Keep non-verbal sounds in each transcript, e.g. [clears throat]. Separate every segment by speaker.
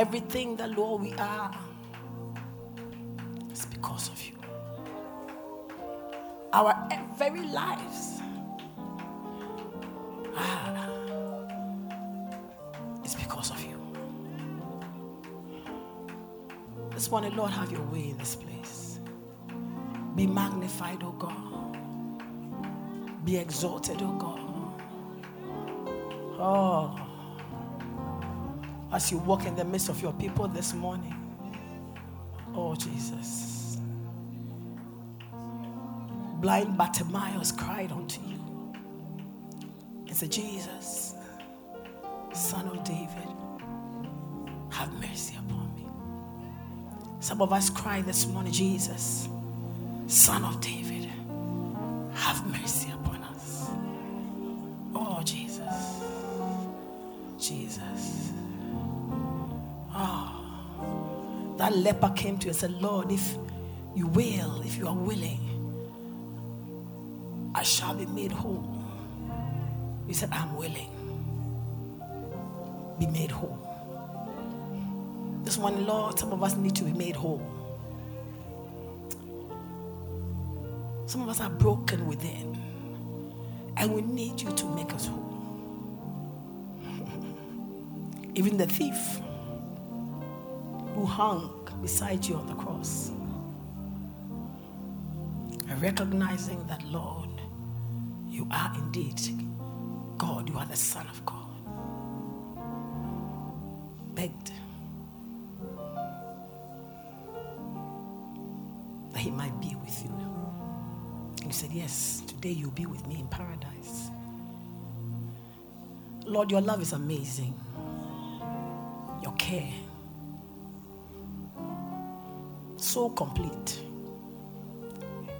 Speaker 1: Everything that, Lord, we are is because of you. Our very lives ah, is because of you. This morning, Lord, have your way in this place. Be magnified, O God. Be exalted, O God. Oh as you walk in the midst of your people this morning. Oh, Jesus. Blind Bartimaeus cried unto you and said, Jesus, Son of David, have mercy upon me. Some of us cry this morning, Jesus, Son of David, have mercy upon us. Oh, Jesus. Jesus. That leper came to you and said, Lord, if you will, if you are willing, I shall be made whole. He said, I'm willing. Be made whole. This one, Lord, some of us need to be made whole. Some of us are broken within, and we need you to make us whole. [laughs] Even the thief who hung beside you on the cross. And recognizing that, Lord, you are indeed God, you are the Son of God. Begged that He might be with you. And you said, Yes, today you'll be with me in paradise. Lord, your love is amazing. Your care so complete.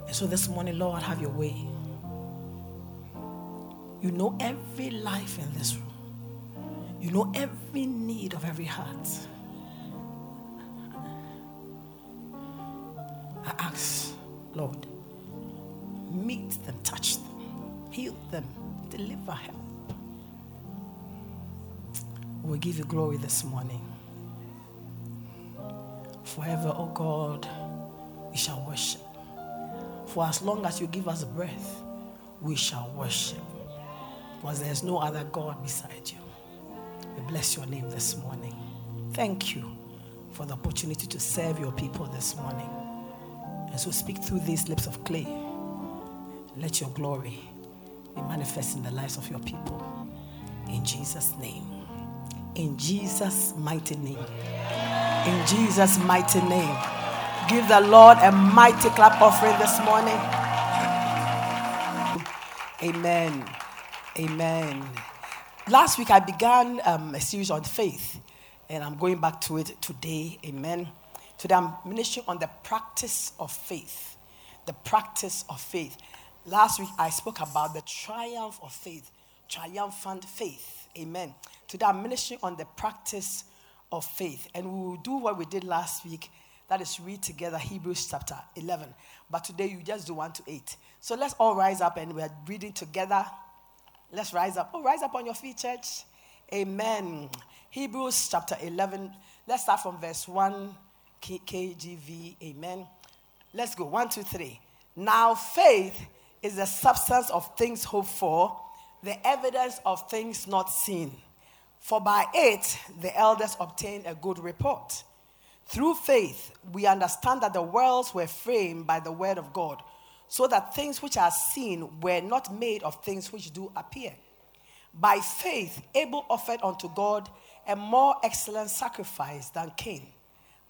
Speaker 1: And so this morning, Lord, have your way. You know every life in this room, you know every need of every heart. I ask, Lord, meet them, touch them, heal them, deliver help. We give you glory this morning. Forever, oh God, we shall worship. For as long as you give us breath, we shall worship. Because there is no other God beside you. We bless your name this morning. Thank you for the opportunity to serve your people this morning. And so speak through these lips of clay. Let your glory be manifest in the lives of your people. In Jesus' name. In Jesus' mighty name. In Jesus' mighty name. Give the Lord a mighty clap offering this morning. Amen. Amen. Last week I began um, a series on faith, and I'm going back to it today. Amen. Today I'm ministering on the practice of faith. The practice of faith. Last week I spoke about the triumph of faith, triumphant faith. Amen. Today I'm ministering on the practice of faith. And we will do what we did last week. That is read together Hebrews chapter 11. But today you just do 1 to 8. So let's all rise up and we're reading together. Let's rise up. Oh, rise up on your feet, church. Amen. Hebrews chapter 11. Let's start from verse 1 KJV. Amen. Let's go. 1, 2, 3. Now faith is the substance of things hoped for, the evidence of things not seen. For by it the elders obtained a good report. Through faith, we understand that the worlds were framed by the word of God, so that things which are seen were not made of things which do appear. By faith, Abel offered unto God a more excellent sacrifice than Cain,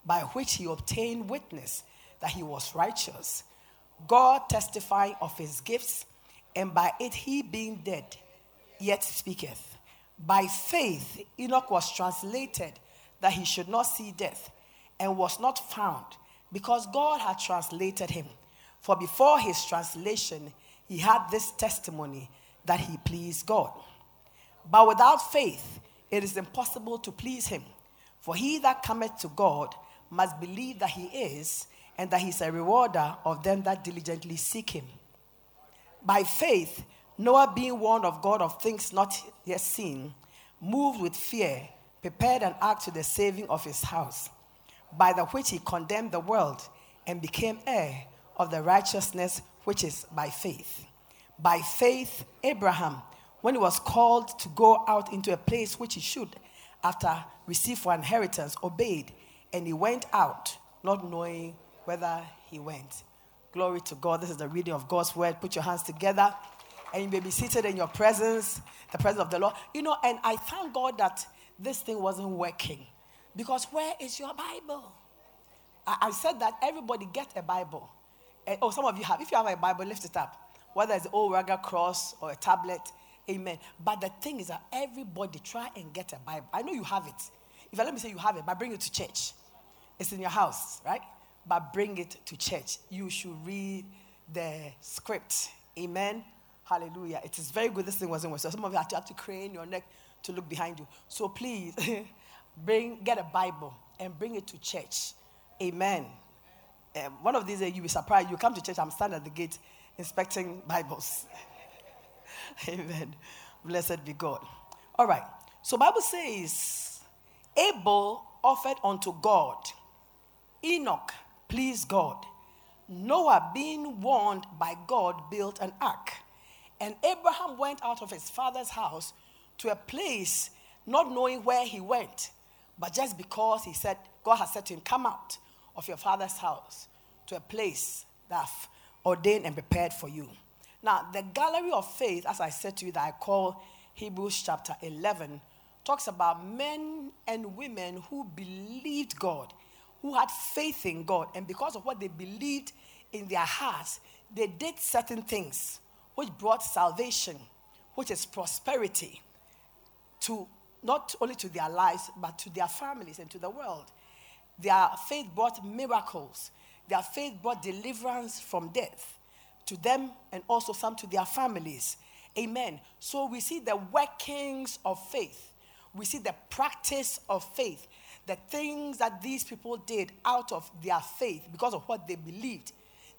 Speaker 1: by which he obtained witness that he was righteous, God testifying of his gifts, and by it he being dead, yet speaketh. By faith, Enoch was translated that he should not see death, and was not found, because God had translated him. For before his translation, he had this testimony that he pleased God. But without faith, it is impossible to please him. For he that cometh to God must believe that he is, and that he is a rewarder of them that diligently seek him. By faith, Noah, being warned of God of things not yet seen, moved with fear, prepared an ark to the saving of his house, by the which he condemned the world and became heir of the righteousness which is by faith. By faith, Abraham, when he was called to go out into a place which he should, after receive for inheritance, obeyed, and he went out, not knowing whether he went. Glory to God. This is the reading of God's word. Put your hands together, and you may be seated in your presence, the presence of the Lord. You know, and I thank God that this thing wasn't working. Because where is your Bible? I, I said that everybody get a Bible. And, oh, some of you have. If you have a Bible, lift it up. Whether it's an old rugged cross or a tablet, amen. But the thing is that everybody try and get a Bible. I know you have it. If I let me say you have it, but bring it to church. It's in your house, right? But bring it to church. You should read the script. Amen. Hallelujah. It is very good. This thing wasn't working. So some of you have to, have to crane your neck to look behind you. So please [laughs] bring get a Bible and bring it to church. Amen. Um, one of these days you'll be surprised. You come to church, I'm standing at the gate inspecting [laughs] Bibles. Amen. Blessed be God. All right. So Bible says Abel offered unto God. Enoch pleased God. Noah, being warned by God, built an ark. And Abraham went out of his father's house to a place not knowing where he went, but just because he said, God has said to him, Come out of your father's house to a place that I've ordained and prepared for you. Now, the gallery of faith, as I said to you, that I call Hebrews chapter 11, talks about men and women who believed God, who had faith in God, and because of what they believed in their hearts, they did certain things which brought salvation, which is prosperity, to not only to their lives, but to their families and to the world. Their faith brought miracles. Their faith brought deliverance from death to them and also some to their families. Amen. So we see the workings of faith. We see the practice of faith. The things that these people did out of their faith because of what they believed.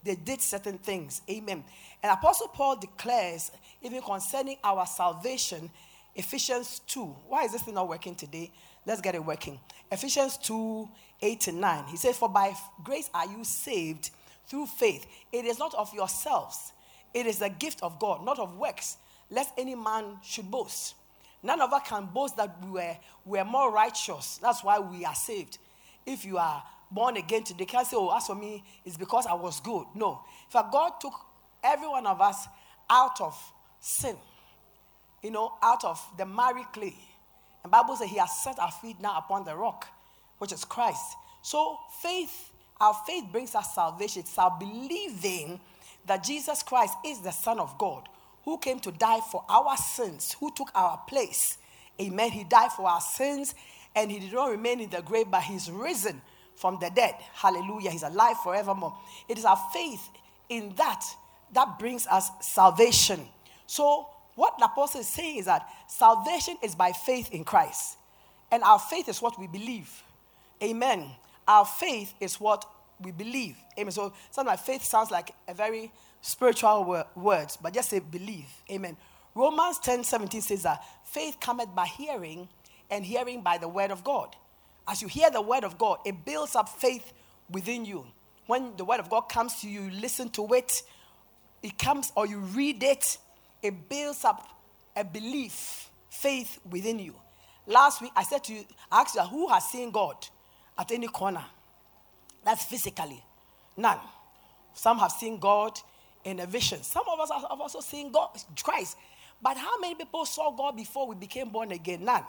Speaker 1: They did certain things. Amen. And Apostle Paul declares, even concerning our salvation, Ephesians 2. Why is this thing not working today? Let's get it working. Ephesians 2 8 and 9. He says, For by grace are you saved through faith. It is not of yourselves, it is the gift of God, not of works, lest any man should boast. None of us can boast that we were, we are more righteous. That's why we are saved. If you are born again today, can't say, Oh, as for me, it's because I was good. No. If God took every one of us out of sin, you know, out of the miry clay. And Bible says he has set our feet now upon the rock, which is Christ. So faith, our faith brings us salvation. It's our believing that Jesus Christ is the Son of God who came to die for our sins, who took our place. Amen. He died for our sins and he did not remain in the grave, but he's risen from the dead. Hallelujah. He's alive forevermore. It is our faith in that that brings us salvation. So what the apostle is saying is that salvation is by faith in Christ. And our faith is what we believe. Amen. Our faith is what we believe. Amen. So sometimes faith sounds like a very spiritual words, but just say believe. Amen. Romans 10 17 says that faith cometh by hearing, and hearing by the word of God. As you hear the word of God, it builds up faith within you. When the word of God comes to you, you listen to it, it comes, or you read it, it builds up a belief, faith within you. Last week, I said to you, I asked you, who has seen God at any corner? That's physically. None. Some have seen God in a vision. Some of us have also seen God, Christ. But how many people saw God before we became born again? None.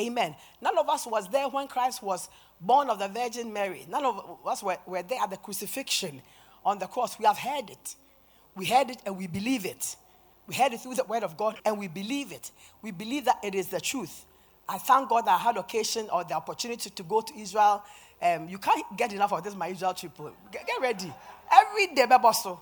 Speaker 1: Amen. None of us was there when Christ was born of the Virgin Mary. None of us were, were there at the crucifixion on the cross. We have heard it. We heard it and we believe it. We heard it through the word of God and we believe it. We believe that it is the truth. I thank God that I had occasion or the opportunity to go to Israel. Um, you can't get enough of this, my Israel trip. Get, get ready. Every day, Bebosto.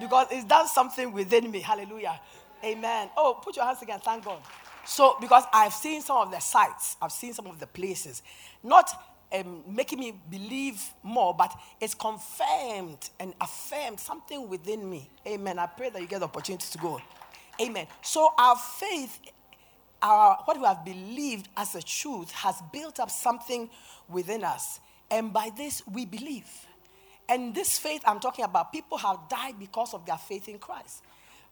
Speaker 1: Because it's done something within me. Hallelujah. Amen. Oh, put your hands together. Thank God. So, because I've seen some of the sites, I've seen some of the places. Not um, making me believe more, but it's confirmed and affirmed something within me. Amen. I pray that you get the opportunity to go. Amen. So our faith, our what we have believed as a truth, has built up something within us, and by this we believe. And this faith I'm talking about, people have died because of their faith in Christ.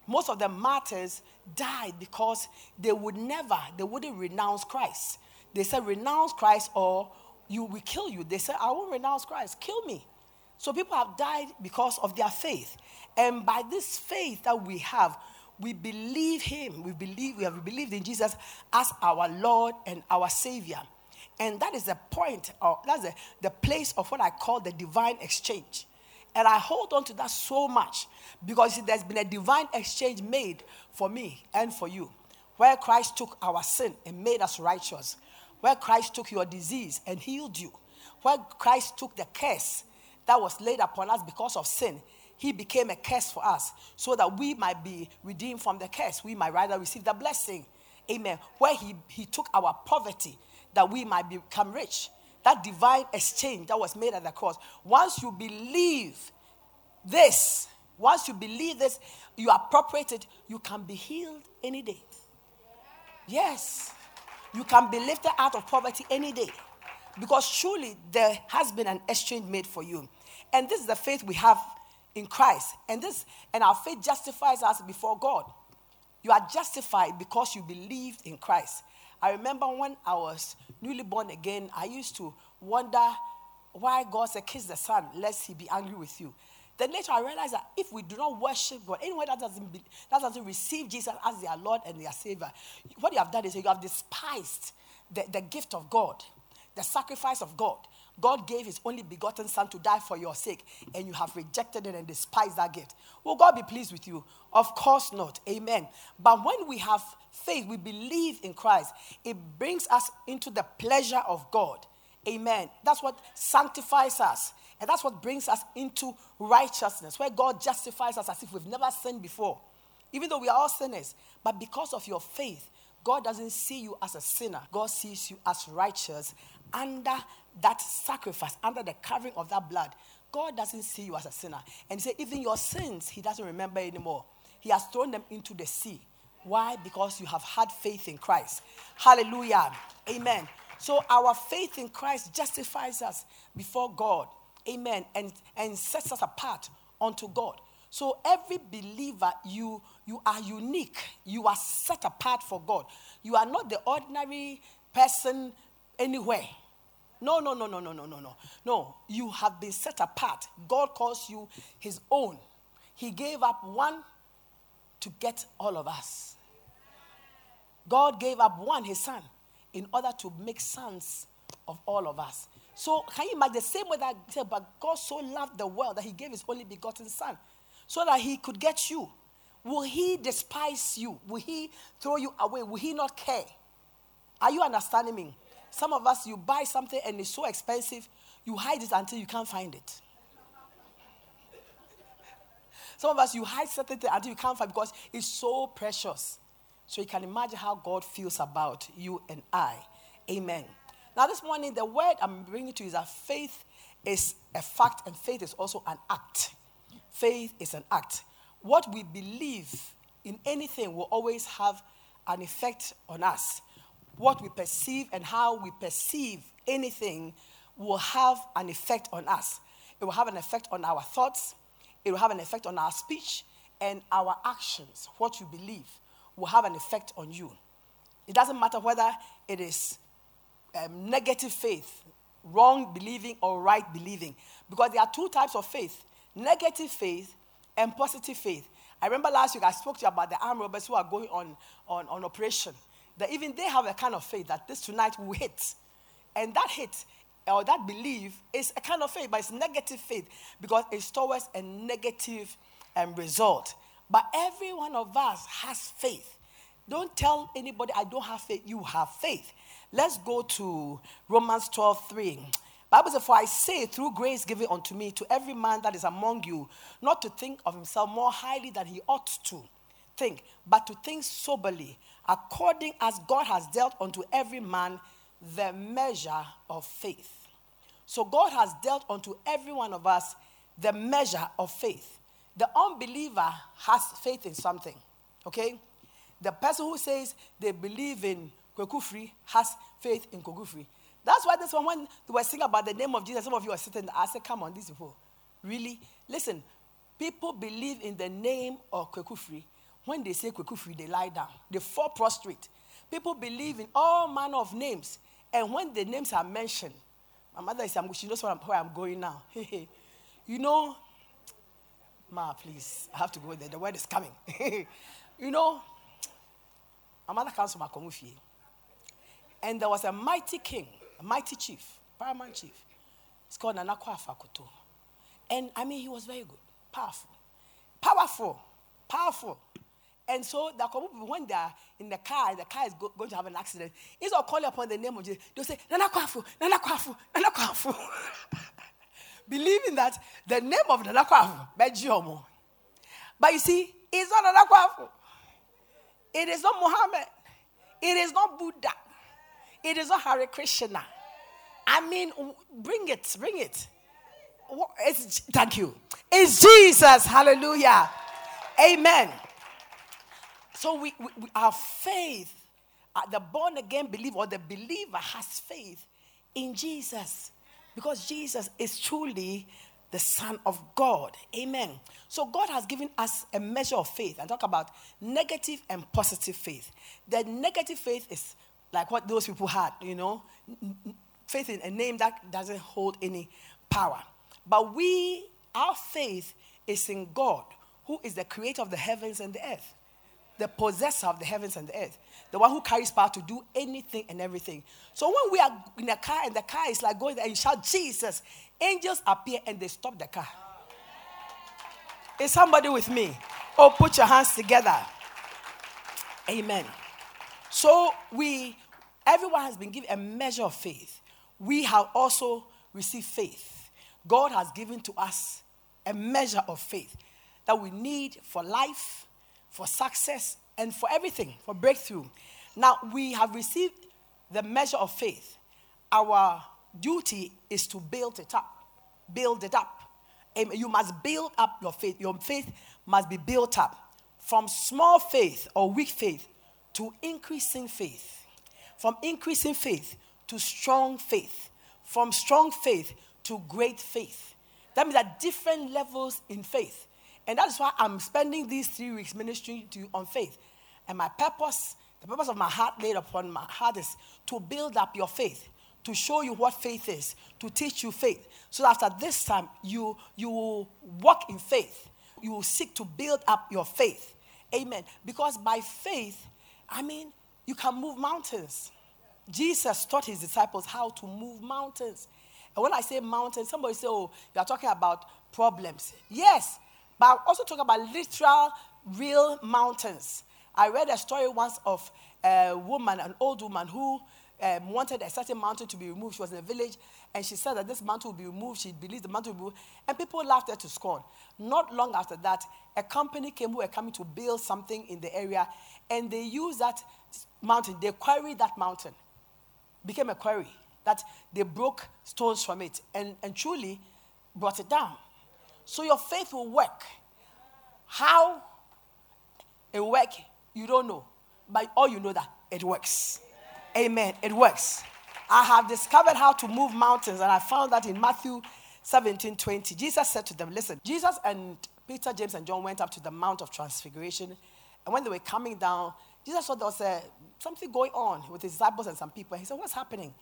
Speaker 1: Most of the martyrs died because they would never, they wouldn't renounce Christ. They said, renounce Christ or you will kill you. They said, I won't renounce Christ, kill me. So people have died because of their faith. And by this faith that we have, we believe him. We believe we have believed in Jesus as our Lord and our Savior. And that is the point, or that's the, the place of what I call the divine exchange. And I hold on to that so much because there's been a divine exchange made for me and for you, where Christ took our sin and made us righteous where Christ took your disease and healed you, where Christ took the curse that was laid upon us because of sin, he became a curse for us so that we might be redeemed from the curse. We might rather receive the blessing. Amen. Where he, he took our poverty that we might become rich. That divine exchange that was made at the cross. Once you believe this, once you believe this, you appropriate it, you can be healed any day. Yes. You can be lifted out of poverty any day. Because truly there has been an exchange made for you. And this is the faith we have in Christ. And this and our faith justifies us before God. You are justified because you believed in Christ. I remember when I was newly born again, I used to wonder why God said, Kiss the Son, lest he be angry with you. Then later I realized that if we do not worship God, anyone that doesn't, be, that doesn't receive Jesus as their Lord and their Savior, what you have done is you have despised the, the gift of God, the sacrifice of God. God gave his only begotten Son to die for your sake, and you have rejected it and despised that gift. Will God be pleased with you? Of course not. Amen. But when we have faith, we believe in Christ, it brings us into the pleasure of God. Amen. That's what sanctifies us. And that's what brings us into righteousness, where God justifies us as if we've never sinned before. Even though we are all sinners, but because of your faith, God doesn't see you as a sinner. God sees you as righteous under that sacrifice, under the covering of that blood. God doesn't see you as a sinner. And he said, even your sins, he doesn't remember anymore. He has thrown them into the sea. Why? Because you have had faith in Christ. Hallelujah. Amen. So our faith in Christ justifies us before God amen, and, and sets us apart unto God. So every believer, you, you are unique. You are set apart for God. You are not the ordinary person anywhere. No, no, no, no, no, no, no, no. No, you have been set apart. God calls you his own. He gave up one to get all of us. God gave up one, his son, in order to make sons of all of us. So can you imagine the same way that but God so loved the world that he gave his only begotten son so that he could get you. Will he despise you? Will he throw you away? Will he not care? Are you understanding me? Some of us, you buy something and it's so expensive, you hide it until you can't find it. Some of us, you hide something until you can't find it because it's so precious. So you can imagine how God feels about you and I. Amen. Now, this morning, the word I'm bringing to you is that faith is a fact and faith is also an act. Faith is an act. What we believe in anything will always have an effect on us. What we perceive and how we perceive anything will have an effect on us. It will have an effect on our thoughts, it will have an effect on our speech, and our actions. What you believe will have an effect on you. It doesn't matter whether it is um, negative faith, wrong believing or right believing. Because there are two types of faith negative faith and positive faith. I remember last week I spoke to you about the armed robbers who are going on, on, on operation. That even they have a kind of faith that this tonight will hit. And that hit or that belief is a kind of faith, but it's negative faith because it's towards a negative um, result. But every one of us has faith. Don't tell anybody, I don't have faith. You have faith. Let's go to Romans 12 3. Bible says, For I say, through grace given unto me, to every man that is among you, not to think of himself more highly than he ought to think, but to think soberly, according as God has dealt unto every man the measure of faith. So God has dealt unto every one of us the measure of faith. The unbeliever has faith in something, okay? The person who says they believe in Kwekufri has faith in Kwekufri. That's why this one, when they were singing about the name of Jesus, some of you are sitting there, I said, come on, these people. Really? Listen, people believe in the name of Kwekufri. When they say Kwekufri, they lie down. They fall prostrate. People believe in all manner of names. And when the names are mentioned, my mother is, she knows where I'm, where I'm going now. [laughs] you know, Ma, please, I have to go there. The word is coming. [laughs] you know, my mother comes from Akwamufie. And there was a mighty king, a mighty chief, paramount chief. It's called Nana Kwafo Akoto. And I mean, he was very good, powerful, powerful, powerful. And so the when they're in the car, the car is go, going to have an accident. Instead of calling upon the name of Jesus, they'll say, Nana Kwafo, Nana Kwafo, Nana Kwafo. [laughs] Believing that the name of Nana Kwafo. But you see, it's not Nana Kwafo. It is not Muhammad. It is not Buddha. It is not Hare Krishna. I mean, bring it, bring it. It's, thank you. It's Jesus. Hallelujah. Amen. So we, we, we our faith, uh, the born again believer or the believer has faith in Jesus because Jesus is truly the Son of God. Amen. So God has given us a measure of faith and talk about negative and positive faith. The negative faith is like what those people had, you know, faith in a name that doesn't hold any power. But we, our faith is in God, who is the creator of the heavens and the earth the possessor of the heavens and the earth, the one who carries power to do anything and everything. So when we are in a car and the car is like going there and shout Jesus, angels appear and they stop the car. Is somebody with me? Oh, put your hands together. Amen. So we, everyone has been given a measure of faith. We have also received faith. God has given to us a measure of faith that we need for life for success, and for everything, for breakthrough. Now, we have received the measure of faith. Our duty is to build it up. Build it up. You must build up your faith. Your faith must be built up from small faith or weak faith to increasing faith. From increasing faith to strong faith. From strong faith to great faith. That means that different levels in faith. And that's why I'm spending these three weeks ministering to you on faith. And my purpose, the purpose of my heart laid upon my heart is to build up your faith, to show you what faith is, to teach you faith. So that after this time, you, you will walk in faith. You will seek to build up your faith. Amen. Because by faith, I mean, you can move mountains. Jesus taught his disciples how to move mountains. And when I say mountains, somebody say, oh, you're talking about problems. Yes, but I'm also talk about literal, real mountains. I read a story once of a woman, an old woman, who um, wanted a certain mountain to be removed. She was in a village, and she said that this mountain will be removed. She believed the mountain would be removed, and people laughed her to scorn. Not long after that, a company came who were coming to build something in the area, and they used that mountain. They quarried that mountain, became a quarry that they broke stones from it, and, and truly brought it down. So your faith will work. How it work, you don't know. But all you know that it works. Amen. It works. I have discovered how to move mountains, and I found that in Matthew 17 20. Jesus said to them, Listen, Jesus and Peter, James, and John went up to the Mount of Transfiguration. And when they were coming down, Jesus saw there was a, something going on with his disciples and some people. He said, What's happening?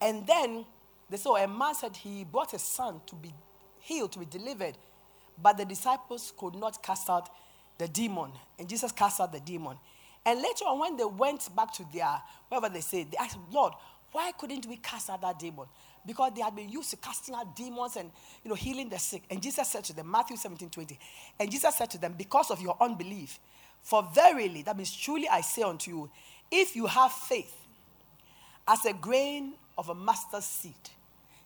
Speaker 1: And then they saw a man said he brought his son to be healed, to be delivered. But the disciples could not cast out the demon. And Jesus cast out the demon. And later on, when they went back to their, whatever they said, they asked, Lord, why couldn't we cast out that demon? Because they had been used to casting out demons and you know healing the sick. And Jesus said to them, Matthew 17, 20. And Jesus said to them, Because of your unbelief, For verily, that means truly I say unto you, if you have faith as a grain of a mustard seed.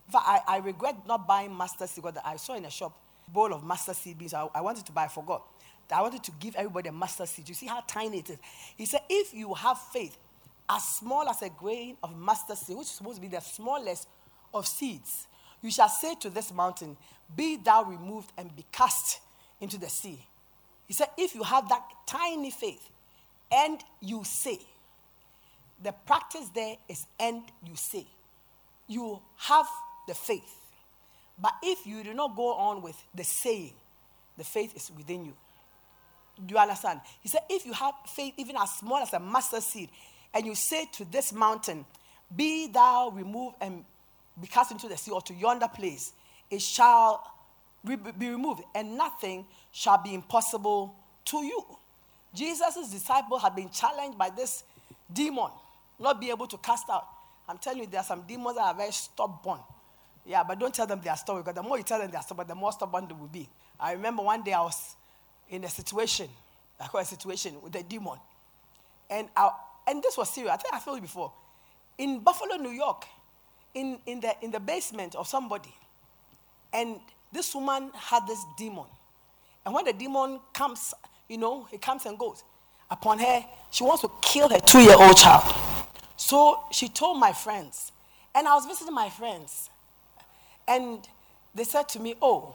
Speaker 1: In fact, I, I regret not buying mustard seed because I saw in a shop bowl of mustard seed beans. I, I wanted to buy, I forgot. I wanted to give everybody a mustard seed. You see how tiny it is. He said, if you have faith as small as a grain of mustard seed, which is supposed to be the smallest of seeds, you shall say to this mountain, Be thou removed and be cast into the sea. He said, If you have that tiny faith and you say, the practice there is and you say. You have the faith. But if you do not go on with the saying, the faith is within you. Do you understand? He said, if you have faith even as small as a mustard seed, and you say to this mountain, Be thou removed and be cast into the sea or to yonder place, it shall be removed, and nothing shall be impossible to you. Jesus' disciples had been challenged by this demon, not be able to cast out. I'm telling you, there are some demons that are very stubborn. Yeah, but don't tell them they are stubborn because the more you tell them they are stubborn, the more stubborn they will be. I remember one day I was in a situation, I call a situation with a demon. And, I, and this was serious. I think I told you before. In Buffalo, New York, in, in, the, in the basement of somebody. And this woman had this demon. And when the demon comes, you know, it comes and goes upon her, she wants to kill her two year old child. So she told my friends, and I was visiting my friends, and they said to me, Oh,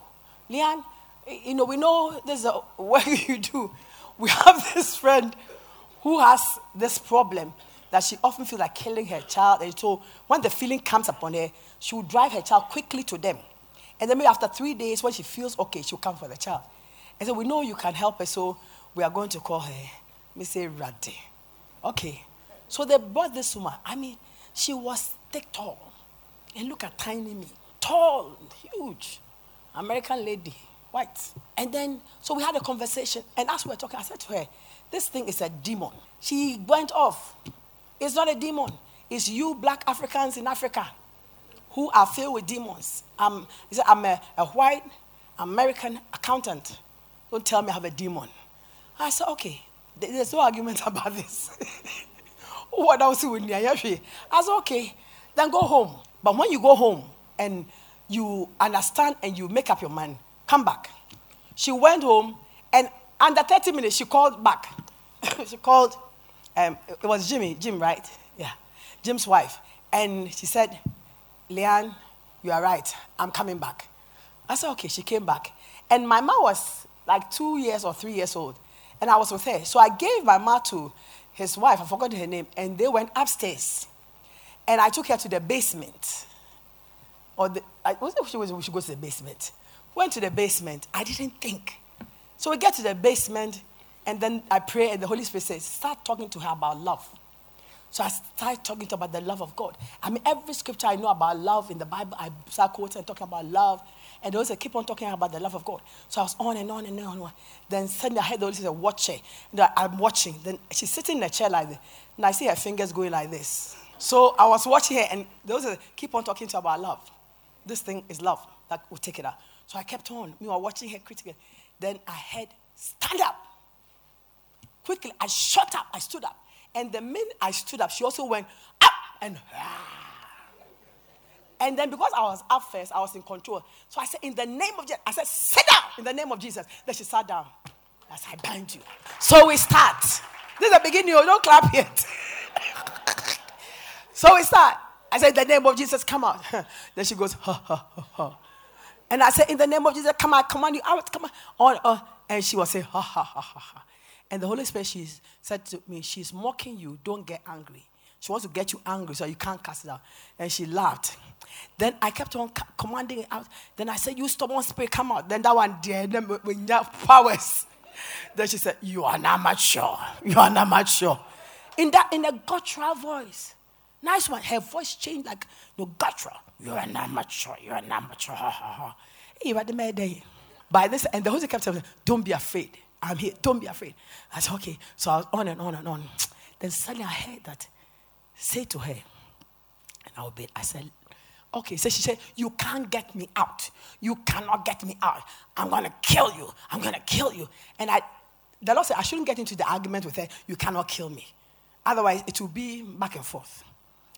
Speaker 1: Leanne, you know, we know there's a [laughs] work you do. We have this friend who has this problem that she often feels like killing her child. And so when the feeling comes upon her, she will drive her child quickly to them. And then maybe after three days, when she feels okay, she'll come for the child. And so we know you can help her, so we are going to call her Missy Radde. Okay. So they brought this woman. I mean, she was thick, tall. And look at tiny me. Tall, huge. American lady, white. And then, so we had a conversation. And as we were talking, I said to her, This thing is a demon. She went off. It's not a demon. It's you, black Africans in Africa, who are filled with demons. I'm, I'm a, a white American accountant. Don't tell me I have a demon. I said, okay, there's no argument [laughs] about this. what else would you I said, okay, then go home. But when you go home and you understand and you make up your mind, come back. She went home and under 30 minutes she called back. [laughs] she called um, it was Jimmy, Jim, right? Yeah, Jim's wife. And she said, Leanne, you are right. I'm coming back. I said, okay. She came back. And my mom was like two years or three years old. And I was with her. So I gave my mom to his wife. I forgot her name. And they went upstairs. And I took her to the basement. Or the, I wasn't sure we should go to the basement. Went to the basement. I didn't think. So we get to the basement. And then I pray, and the Holy Spirit says, Start talking to her about love. So I started talking to her about the love of God. I mean, every scripture I know about love in the Bible, I start quoting and talking about love. And they always keep on talking about the love of God. So I was on and on and on and on. Then suddenly I heard the Holy Spirit watch her. I'm watching. Then she's sitting in a chair like this. And I see her fingers going like this. So I was watching her, and those keep on talking to her about love. This thing is love that will take it out. So I kept on. We were watching her critically. Then I heard, stand up. Quickly, I shot up. I stood up. And the minute I stood up, she also went up and ah. And then because I was up first, I was in control. So I said, in the name of Jesus, I said, sit down in the name of Jesus. Then she sat down. I said, I bind you. So we start. This is the beginning. Oh, don't clap yet. [laughs] so we start. I said, in the name of Jesus, come out. [laughs] then she goes, ha, ha, ha, ha. And I said, in the name of Jesus, come out, command you out, come on. on uh, and she was saying, ha, ha, ha, ha, ha. And the Holy Spirit she said to me, She's mocking you. Don't get angry. She wants to get you angry so you can't cast it out. And she laughed. Then I kept on commanding it out. Then I said, You stubborn spirit, come out. Then that one did. Then you have powers. Then she said, You are not mature. You are not mature. In that, in a guttural voice. Nice one. Her voice changed like no guttural. You are an amateur. You are an amateur. Ha ha. Hey, what the By this, and the Holy kept saying, Don't be afraid. I'm here. Don't be afraid. I said, okay. So I was on and on and on. Then suddenly I heard that. Say to her, and I obeyed. I said, okay. So she said, you can't get me out. You cannot get me out. I'm going to kill you. I'm going to kill you. And I, the Lord said, I shouldn't get into the argument with her. You cannot kill me. Otherwise, it will be back and forth.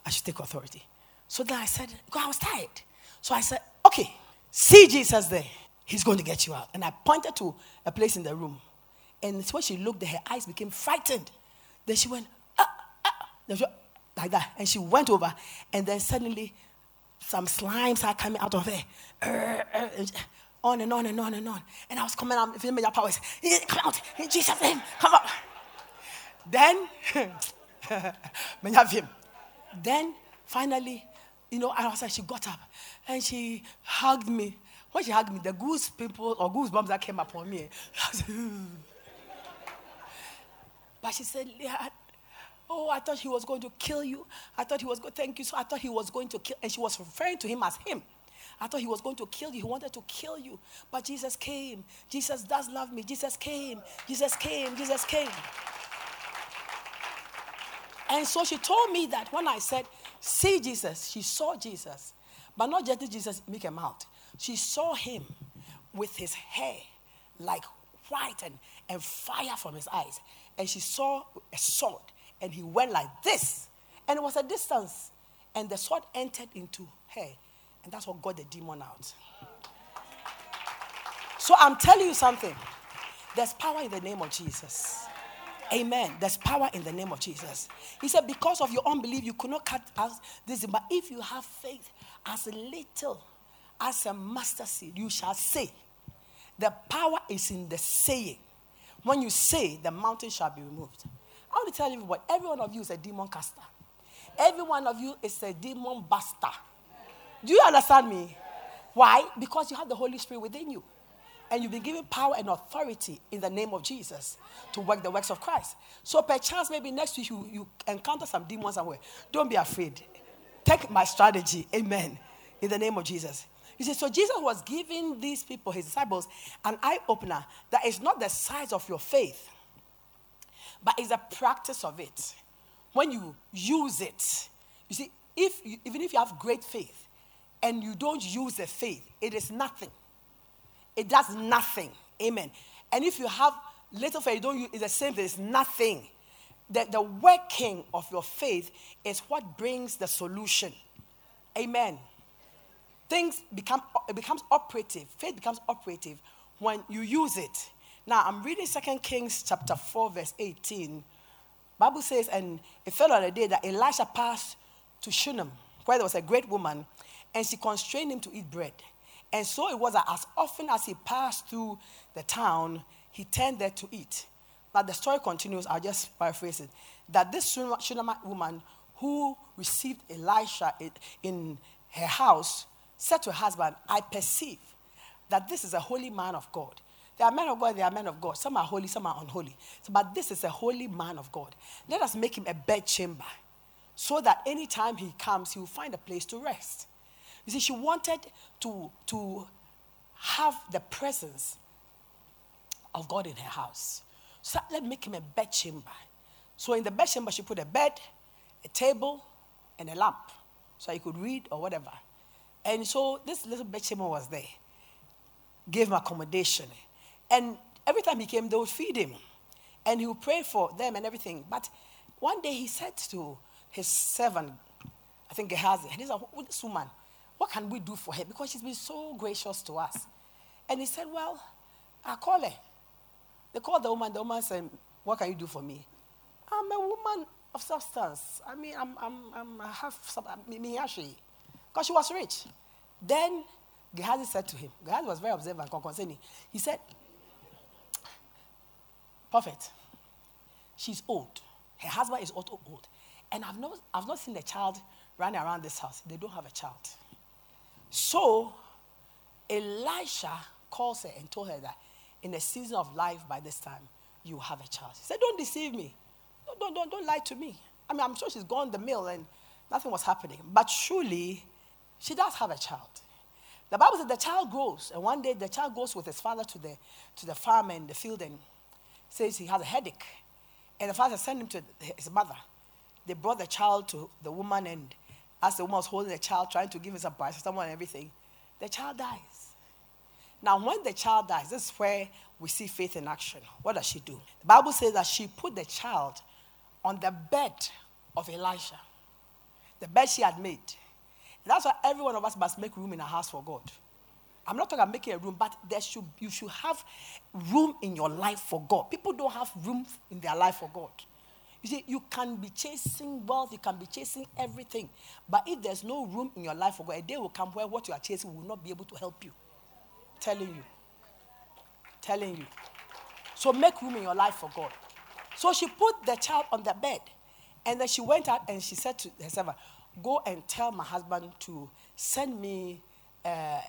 Speaker 1: I should take authority. So then I said, God, I was tired. So I said, okay, see Jesus there. He's going to get you out. And I pointed to a place in the room. And when she looked, her eyes became frightened. Then she went, ah, ah, like that. And she went over. And then suddenly, some slimes are coming out of her. Uh, uh, on and on and on and on. And I was coming out, feeling my powers. Come out in Jesus' name. Come out. Then, [laughs] then finally, you know, I was like, she got up and she hugged me. When she hugged me, the goose people or goose goosebumps that came upon me. [laughs] but she said, Oh, I thought he was going to kill you. I thought he was going, to thank you. So I thought he was going to kill, and she was referring to him as him. I thought he was going to kill you. He wanted to kill you. But Jesus came. Jesus does love me. Jesus came. Jesus came. Jesus came. And so she told me that when I said, see Jesus, she saw Jesus. But not just Jesus make him out. She saw him with his hair like white and, and fire from his eyes. And she saw a sword and he went like this. And it was a distance. And the sword entered into her. And that's what got the demon out. So I'm telling you something. There's power in the name of Jesus. Amen. There's power in the name of Jesus. He said, Because of your unbelief, you could not cut out this. But if you have faith as little as a mustard seed, you shall say. The power is in the saying. When you say, the mountain shall be removed. I want to tell you what every one of you is a demon caster. Every one of you is a demon buster. Do you understand me? Why? Because you have the Holy Spirit within you. And you've been given power and authority in the name of Jesus to work the works of Christ. So perchance maybe next week you, you encounter some demons somewhere. Don't be afraid. Take my strategy. Amen. In the name of Jesus. You see, so Jesus was giving these people, his disciples, an eye opener that is not the size of your faith but it's a practice of it. When you use it, you see, if you, even if you have great faith and you don't use the faith, it is nothing. It does nothing. Amen. And if you have little faith, don't use it's the same thing, it's nothing. The, the working of your faith is what brings the solution. Amen. Things become it becomes operative. Faith becomes operative when you use it. Now, I'm reading 2 Kings chapter 4, verse 18. Bible says, and it fell on a day that Elisha passed to Shunem, where there was a great woman, and she constrained him to eat bread. And so it was that as often as he passed through the town, he turned there to eat. But the story continues, I'll just paraphrase it. That this Shunammite woman who received Elisha in her house said to her husband, I perceive that this is a holy man of God there are men of God, there are men of God. Some are holy, some are unholy. So, but this is a holy man of God. Let us make him a bed chamber so that anytime he comes, he will find a place to rest. You see, she wanted to, to have the presence of God in her house. So let me make him a bed chamber. So in the bed chamber, she put a bed, a table, and a lamp so he could read or whatever. And so this little bed chamber was there. Gave him accommodation. And every time he came, they would feed him. And he would pray for them and everything. But one day he said to his servant, I think Gehazi, and he's like, this woman, what can we do for her? Because she's been so gracious to us. And he said, Well, I call her. They called the woman. The woman said, What can you do for me? I'm a woman of substance. I mean, I'm, I'm, I'm I have because she was rich. Then Gehazi said to him, Gehazi was very observant concerning. He said, Prophet, she's old. Her husband is also old. And I've not, I've not seen a child running around this house. They don't have a child. So Elisha calls her and told her that in the season of life by this time, you have a child. He said, Don't deceive me. Don't, don't, don't, don't lie to me. I mean, I'm sure she's gone the mill and nothing was happening. But surely she does have a child. The Bible says the child grows, and one day the child goes with his father to the, to the farm and the field and says he has a headache. And the father sent him to his mother. They brought the child to the woman, and as the woman was holding the child, trying to give him some paracetamol and everything, the child dies. Now, when the child dies, this is where we see faith in action. What does she do? The Bible says that she put the child on the bed of Elisha, the bed she had made. And that's why every one of us must make room in our house for God. I'm not talking about making a room, but there should, you should have room in your life for God. People don't have room in their life for God. You see, you can be chasing wealth, you can be chasing everything. But if there's no room in your life for God, a day will come where what you are chasing will not be able to help you. Telling you. Telling you. So make room in your life for God. So she put the child on the bed. And then she went out and she said to herself, Go and tell my husband to send me uh,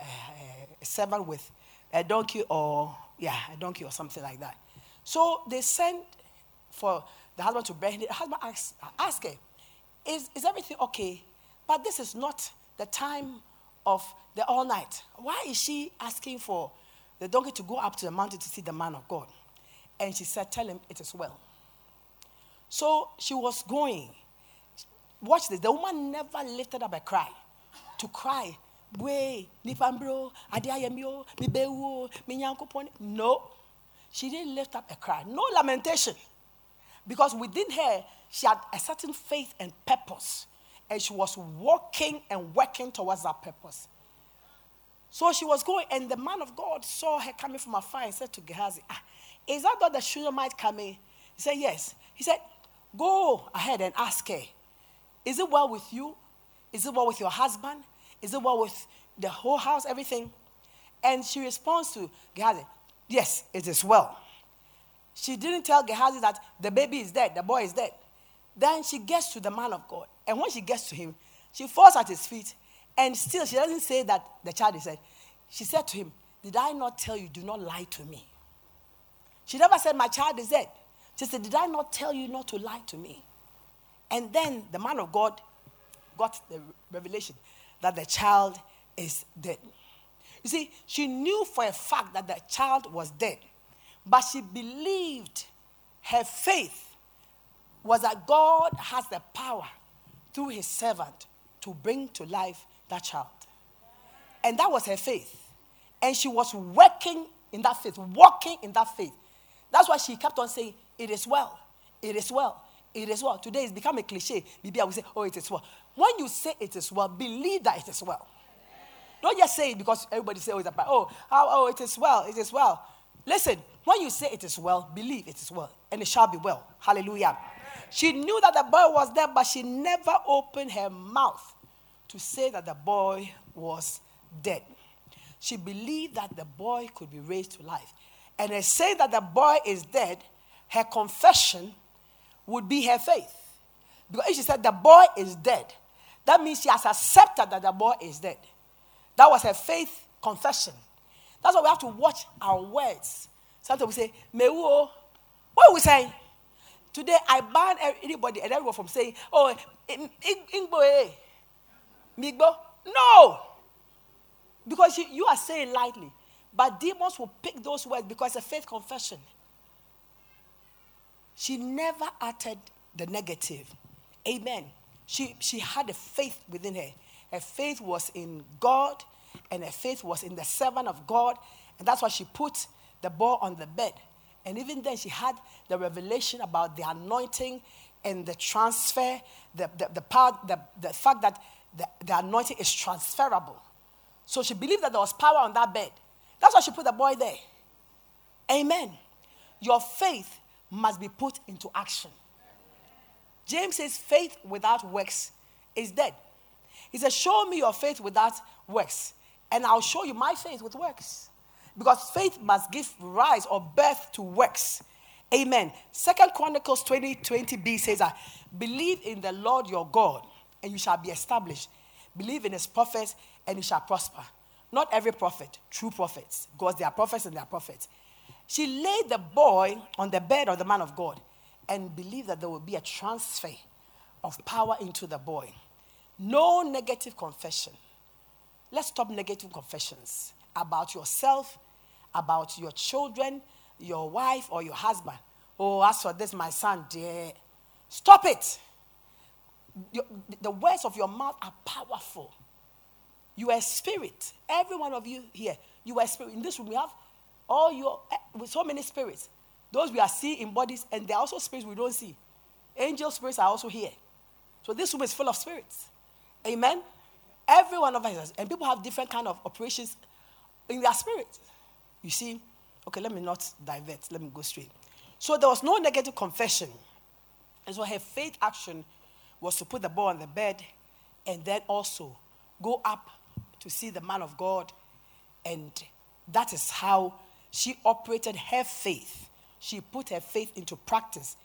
Speaker 1: a servant with a donkey or, yeah, a donkey or something like that. So they sent for the husband to bring. The husband asked, asked her, is, is everything okay? But this is not the time of the all night. Why is she asking for the donkey to go up to the mountain to see the man of God? And she said, Tell him it is well. So she was going. Watch this. The woman never lifted up a cry to cry. No. She didn't lift up a cry. No lamentation. Because within her, she had a certain faith and purpose. And she was walking and working towards that purpose. So she was going, and the man of God saw her coming from afar and said to Gehazi, ah, Is that not the Shunammite coming? He said, Yes. He said, Go ahead and ask her, Is it well with you? Is it well with your husband? Is it well with the whole house, everything? And she responds to Gehazi, Yes, it is well. She didn't tell Gehazi that the baby is dead, the boy is dead. Then she gets to the man of God. And when she gets to him, she falls at his feet. And still, she doesn't say that the child is dead. She said to him, Did I not tell you, do not lie to me? She never said, My child is dead. She said, Did I not tell you not to lie to me? And then the man of God got the revelation that the child is dead. You see, she knew for a fact that the child was dead. But she believed her faith was that God has the power through his servant to bring to life that child. And that was her faith. And she was working in that faith, walking in that faith. That's why she kept on saying, It is well, it is well, it is well. Today it's become a cliche. Maybe I will say, Oh, it is well. When you say it is well, believe that it is well. Don't just say it because everybody says, Oh, it's oh, oh, it is well, it is well. Listen, when you say it is well, believe it is well, and it shall be well. Hallelujah. She knew that the boy was there, but she never opened her mouth to say that the boy was dead. She believed that the boy could be raised to life. And in saying that the boy is dead, her confession would be her faith. Because if she said the boy is dead, that means she has accepted that the boy is dead. That was her faith confession. That's why we have to watch our words. Sometimes we say, Mewo. What are we saying? Today, I ban anybody and everyone from saying, oh, Ingbo, eh? Migbo. No. Because you, you are saying lightly. But demons will pick those words because it's a faith confession. She never uttered the negative. Amen. She, she had a faith within her. Her faith was in God and her faith was in the servant of God. And that's why she put the ball on the bed. And even then, she had the revelation about the anointing and the transfer, the, the, the, part, the, the fact that the, the anointing is transferable. So she believed that there was power on that bed. That's why she put the boy there. Amen. Your faith must be put into action. James says, faith without works is dead. He says, Show me your faith without works, and I'll show you my faith with works. Because faith must give rise or birth to works. Amen. Second Chronicles 20 20b says that believe in the Lord your God, and you shall be established. Believe in his prophets, and you shall prosper. Not every prophet, true prophets, because they are prophets and they are prophets. She laid the boy on the bed of the man of God and believed that there would be a transfer of power into the boy. No negative confession. Let's stop negative confessions about yourself, about your children, your wife, or your husband. Oh, as for this, my son, dear. Stop it. the words of your mouth are powerful. You are spirit. Every one of you here, you are spirit. In this room, we have all your eh, with so many spirits. Those we are seeing in bodies, and there are also spirits we don't see. Angel spirits are also here. So this room is full of spirits. Amen. Every one of us, and people have different kind of operations in their spirit. You see, okay, let me not divert. Let me go straight. So there was no negative confession, and so her faith action was to put the boy on the bed, and then also go up to see the man of God, and that is how she operated her faith. She put her faith into practice,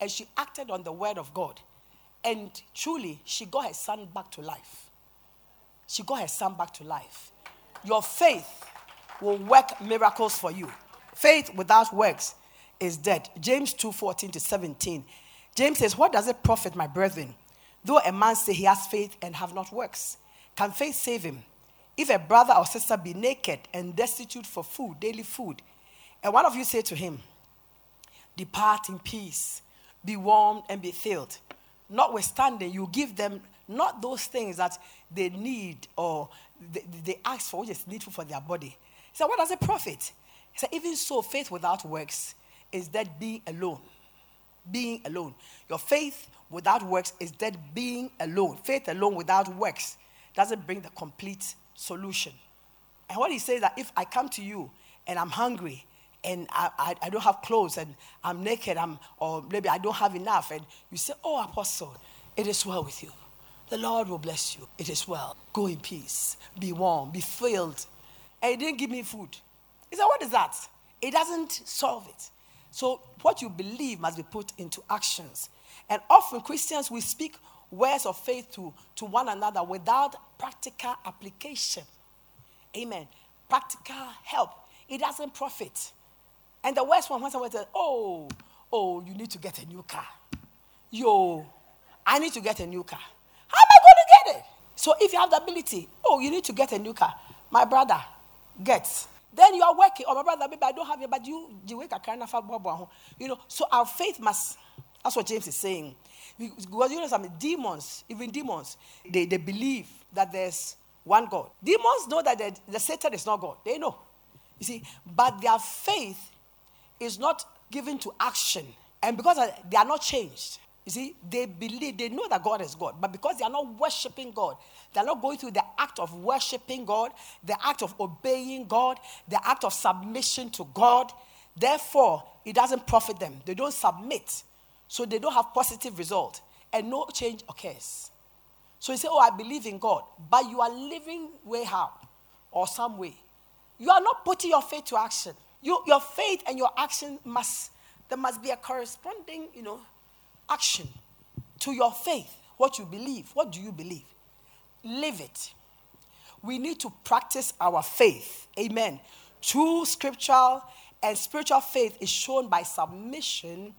Speaker 1: and she acted on the word of God. And truly, she got her son back to life. She got her son back to life. Your faith will work miracles for you. Faith without works is dead. James 2 14 to 17. James says, What does it profit, my brethren, though a man say he has faith and have not works? Can faith save him? If a brother or sister be naked and destitute for food, daily food, and one of you say to him, Depart in peace, be warmed and be filled, notwithstanding, you give them not those things that they need or they, they ask for, which is needful for their body. He said, What does it profit? He said, Even so, faith without works is dead being alone. Being alone. Your faith without works is dead being alone. Faith alone without works doesn't bring the complete solution. And what he says that if I come to you and I'm hungry and I, I, I, don't have clothes and I'm naked, I'm, or maybe I don't have enough, and you say, Oh, Apostle, it is well with you. The Lord will bless you. It is well. Go in peace. Be warm. Be filled. And he didn't give me food. He said, What is that? It doesn't solve it. So, what you believe must be put into actions. And often Christians, we speak words of faith to, to one another without practical application. Amen. Practical help. It doesn't profit. And the worst one, when someone says, Oh, oh, you need to get a new car. Yo, I need to get a new car. How am I going to get it? So if you have the ability, oh, you need to get a new car. My brother gets. Then you are working. Oh, my brother, maybe I don't have it, but you, you wake up carrying a You know, so our faith must, that's what James is saying. Because you know, some demons, even demons, they, they believe that there's one God. Demons know that the Satan is not God. They know. You see, but their faith is not given to action. And because they are not changed, you see, they believe, they know that God is God, but because they are not worshiping God, they're not going through the act of worshiping God, the act of obeying God, the act of submission to God. Therefore, it doesn't profit them. They don't submit, so they don't have positive result, and no change occurs. So you say, Oh, I believe in God, but you are living way how? Or some way. You are not putting your faith to action. You, your faith and your action must, there must be a corresponding, you know, action to your faith, what you believe. What do you believe? Live it. We need to practice our faith. Amen. True scriptural and spiritual faith is shown by submission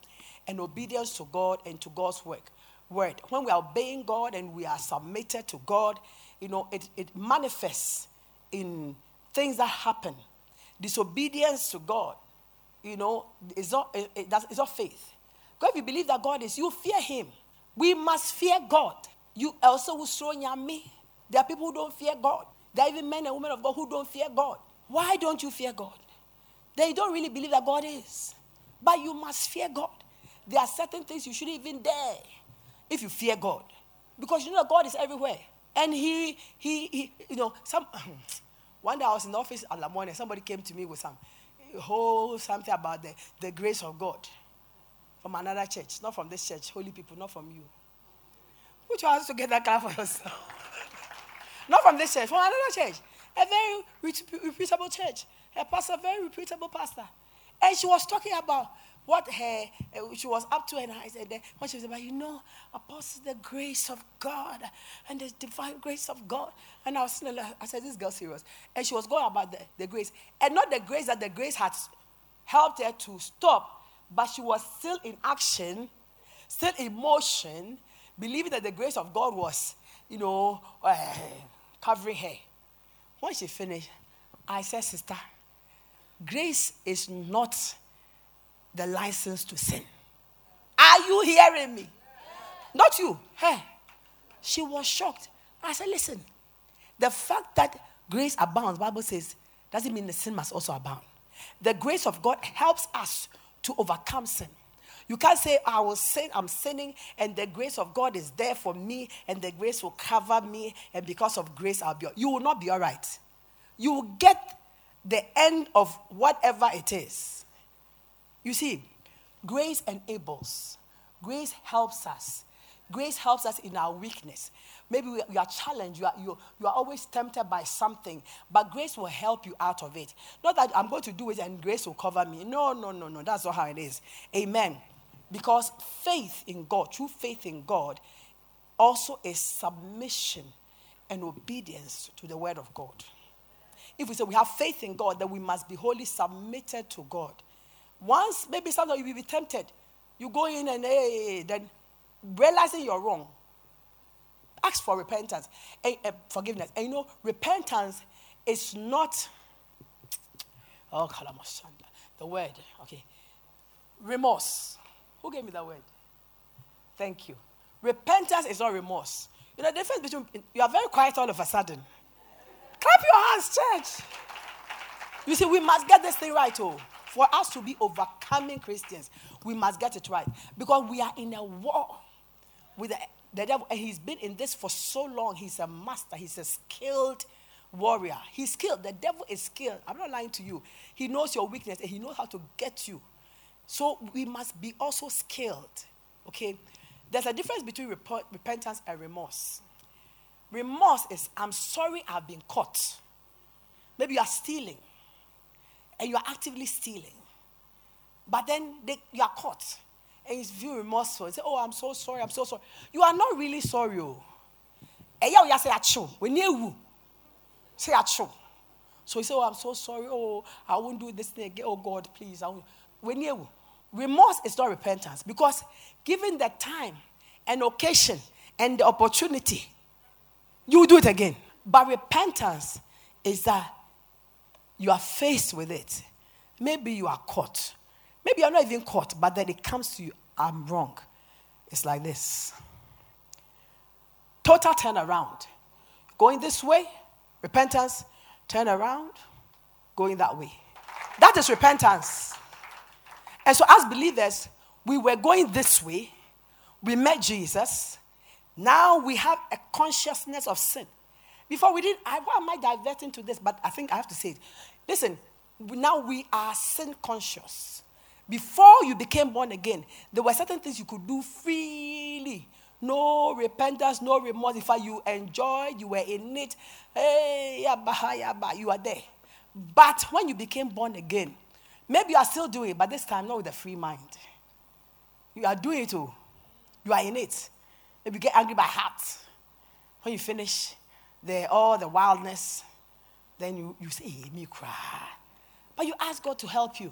Speaker 1: and obedience to God and to God's work. Word. When we are obeying God and we are submitted to God, you know, it, it manifests in things that happen. Disobedience to God, you know, is not, it, it, it's not faith. Because if you believe that God is, you fear Him. We must fear God. You also will show me. There are people who don't fear God. There are even men and women of God who don't fear God. Why don't you fear God? They don't really believe that God is. But you must fear God. There are certain things you shouldn't even dare if you fear God. Because you know God is everywhere. And he, he, he you know, some, [clears throat] one day I was in the office at the morning, somebody came to me with some whole something about the, the grace of God from another church, not from this church, holy people, not from you. Which one wants to get that car for yourself? [laughs] not from this church, from another church. A very reputable church. A pastor, very reputable pastor. And she was talking about what her uh, she was up to, and I said, when she was about, you know, apostle, the grace of God and the divine grace of God. And I was I said, this girl serious. And she was going about the, the grace. And not the grace that the grace had helped her to stop, but she was still in action, still in motion, believing that the grace of God was, you know, uh, covering her. When she finished, I said, Sister, grace is not the license to sin. Are you hearing me? Not you. Hey. She was shocked. I said, Listen, the fact that grace abounds, Bible says, doesn't mean the sin must also abound. the grace of God helps us to overcome sin. You can't say, I will sin, I'm sinning, and the grace of God is there for me, and the grace will cover me, and because of grace, I'll be. You will not be all right. You will get the end of whatever it is. You see, grace enables, grace helps us. Grace helps us in our weakness. Maybe we, we are challenged, you are, you, you are always tempted by something, but grace will help you out of it. Not that I'm going to do it and grace will cover me. No, no, no, no. That's not how it is. Amen. Because faith in God, true faith in God, also is submission and obedience to the word of God. If we say we have faith in God, then we must be wholly submitted to God. Once, maybe sometimes you will be tempted. You go in and hey, then realizing you're wrong, ask for repentance and, uh, forgiveness. And you know, repentance is not, oh, the word, okay. Remorse. Who gave me that word? Thank you. Repentance is not remorse. You know, the difference between, you are very quiet all of a sudden. Clap your hands, church. You see, we must get this thing right, oh. For us to be overcoming Christians, we must get it right. Because we are in a war with the, the devil. And he's been in this for so long. He's a master, he's a skilled warrior. He's skilled. The devil is skilled. I'm not lying to you. He knows your weakness and he knows how to get you. So we must be also skilled. Okay? There's a difference between rep- repentance and remorse. Remorse is, I'm sorry I've been caught. Maybe you are stealing and you are actively stealing. But then they, you are caught and you feel remorseful. You say, Oh, I'm so sorry, I'm so sorry. You are not really sorry. Oh. And you say, Achoo. When you say, Achoo. So you say, Oh, I'm so sorry. Oh, I won't do this thing again. Oh, God, please. I won't. Remorse is not repentance because given the time and occasion and the opportunity, you will do it again. But repentance is that you are faced with it. Maybe you are caught. Maybe you're not even caught, but then it comes to you, I'm wrong. It's like this total turnaround. Going this way, repentance, turn around, going that way. That is repentance. And so, as believers, we were going this way, we met Jesus, now we have a consciousness of sin. Before we didn't, I, why am I diverting to this? But I think I have to say it. Listen, now we are sin conscious. Before you became born again, there were certain things you could do freely. No repentance, no remorse. In fact, you enjoyed, you were in it. Hey, yabba, yabba, you are there. But when you became born again, maybe you are still doing it, but this time not with a free mind. You are doing it too. You are in it. Maybe you get angry by heart. When you finish the, all the wildness, then you, you say, hey, me cry. But you ask God to help you.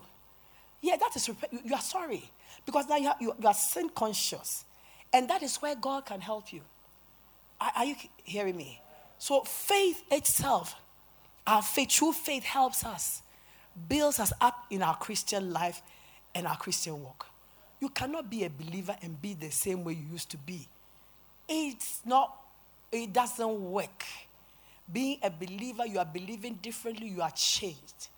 Speaker 1: Yeah, that is, you are sorry. Because now you are, you are sin conscious. And that is where God can help you. Are, are you hearing me? So faith itself, our faith, true faith helps us, builds us up in our Christian life and our Christian walk. You cannot be a believer and be the same way you used to be. It's not, it doesn't work. Being a believer, you are believing differently, you are changed.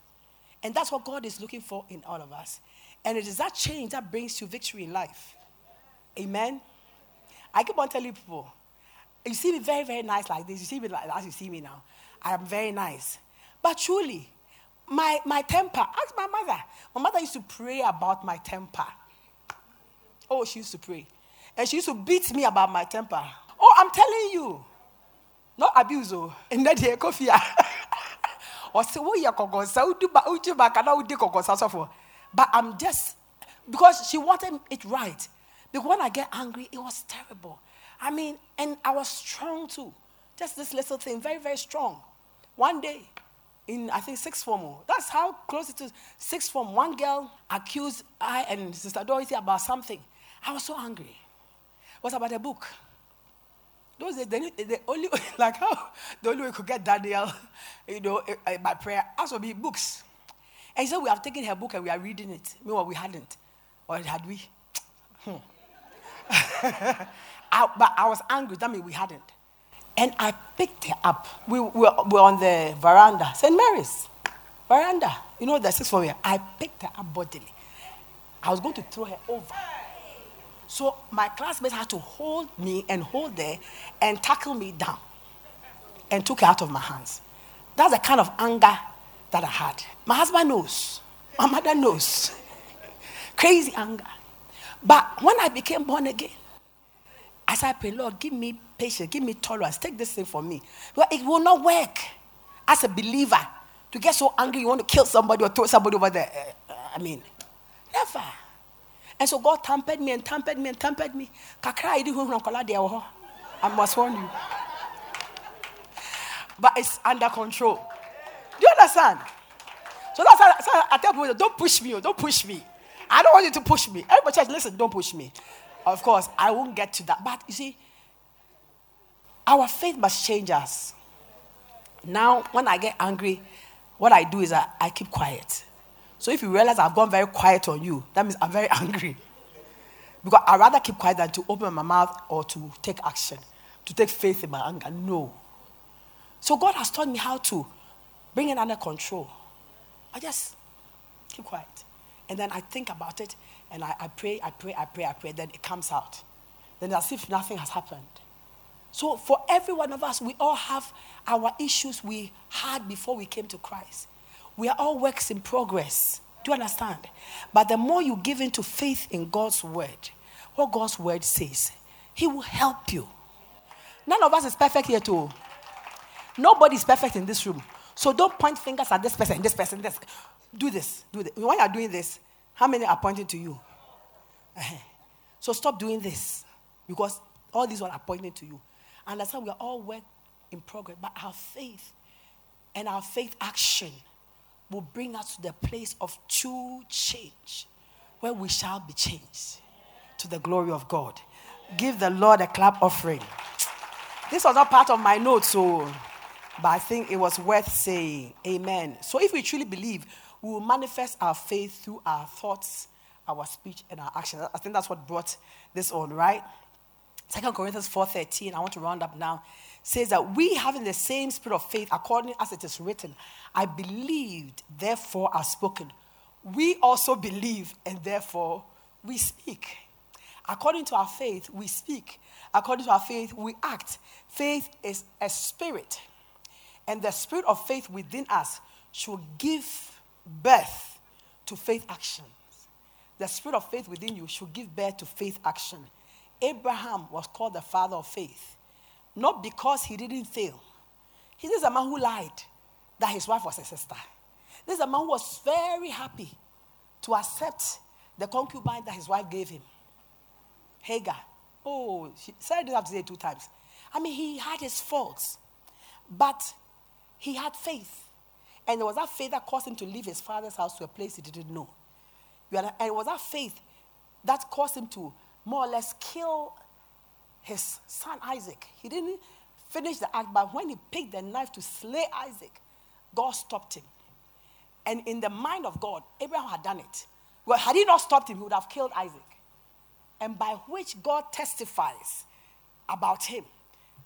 Speaker 1: And that's what God is looking for in all of us. And it is that change that brings you victory in life. Amen. I keep on telling people, you see me very, very nice like this. You see me like as you see me now. I am very nice. But truly, my, my temper, ask my mother. My mother used to pray about my temper. Oh, she used to pray. And she used to beat me about my temper. Oh, I'm telling you. Not abuse, oh. In that day, coffee. Ɔsɛ woyɛ kɔkɔnsa wodi ba wodi ba kana wodi kɔkɔnsa sɔfo but i'm just because she wanted it right because when i get angry it was terrible i mean and i was strong too just this little thing very very strong one day in I think sixth form. Oh, that's how close it is. Sixth form. One girl accused I and Sister Dorothy about something. I was so angry. It was about a book. Those days, only [laughs] like how the only way we could get Daniel, you know, eh, eh, by prayer, as would be books. And he said we have taken her book and we are reading it. Meanwhile, we hadn't, or had we? Hmm. [laughs] I, but I was angry. That means we hadn't. And I picked her up. We were, we were on the veranda, St. Mary's veranda. You know, the six me. I picked her up bodily. I was going to throw her over. So my classmates had to hold me and hold there and tackle me down and took her out of my hands. That's the kind of anger that I had. My husband knows. My mother knows. [laughs] Crazy anger. But when I became born again, I said, pray, Lord, give me patience, give me tolerance, take this thing from me. Well, it will not work as a believer to get so angry you want to kill somebody or throw somebody over there. Uh, I mean, never. And so God tampered me and tampered me and tampered me. Kakra, I must warn you. But it's under control. Do you understand? So that's why I tell people, don't push me, oh, don't push me. I don't want you to push me. Everybody says, listen, don't push me. Of course, I won't get to that. But you see, our faith must change us. Now, when I get angry, what I do is I, I keep quiet. So if you realize I've gone very quiet on you, that means I'm very [laughs] angry. Because I'd rather keep quiet than to open my mouth or to take action, to take faith in my anger. No. So God has taught me how to bring it under control. I just keep quiet. And then I think about it and I, I pray, I pray, I pray, I pray. Then it comes out. Then as if nothing has happened. So for every one of us, we all have our issues we had before we came to Christ. We are all works in progress. Do you understand? But the more you give into faith in God's word, what God's word says, He will help you. None of us is perfect here too. Nobody is perfect in this room. So don't point fingers at this person, this person, this. Do this, do this. When you're doing this, how many are pointing to you? So stop doing this because all these are pointing to you. Understand we are all work in progress, but our faith and our faith action will bring us to the place of true change where we shall be changed to the glory of God. Give the Lord a clap offering. This was not part of my notes, so but I think it was worth saying. Amen. So if we truly believe, we will manifest our faith through our thoughts, our speech, and our actions. I think that's what brought this on, right? Second Corinthians 4:13, I want to round up now, says that we having the same spirit of faith, according as it is written, I believed, therefore I've spoken. We also believe, and therefore we speak. According to our faith, we speak. According to our faith, we act. Faith is a spirit. And the spirit of faith within us should give birth to faith actions. The spirit of faith within you should give birth to faith action. Abraham was called the father of faith, not because he didn't fail. He is a man who lied that his wife was a sister. This is a man who was very happy to accept the concubine that his wife gave him. Hagar. Oh, she, Sarah didn't have to say it two times. I mean, he had his faults, but he had faith. And it was that faith that caused him to leave his father's house to a place he didn't know. And it was that faith that caused him to more or less kill his son Isaac. He didn't finish the act, but when he picked the knife to slay Isaac, God stopped him. And in the mind of God, Abraham had done it. Well, had he not stopped him, he would have killed Isaac. And by which God testifies about him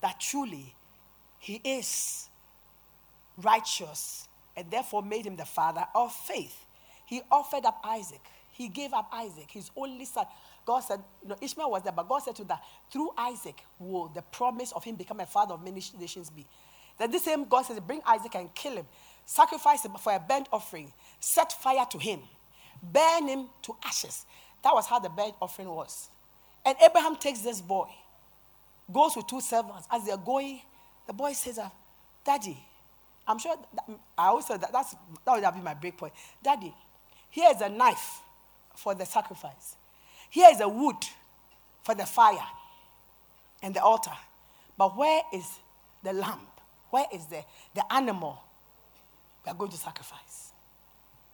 Speaker 1: that truly he is righteous and therefore made him the father of faith. He offered up Isaac. He gave up Isaac, his only son. God said, no, Ishmael was there, but God said to that, through Isaac will the promise of him become a father of many nations be. Then this same God says, bring Isaac and kill him, sacrifice him for a burnt offering, set fire to him, burn him to ashes. That was how the burnt offering was. And Abraham takes this boy, goes with two servants. As they're going, the boy says, uh, Daddy, I'm sure that, mm, I always said that that's, that would have been my break point. Daddy, here is a knife for the sacrifice. Here is a wood for the fire and the altar. But where is the lamb? Where is the, the animal we are going to sacrifice?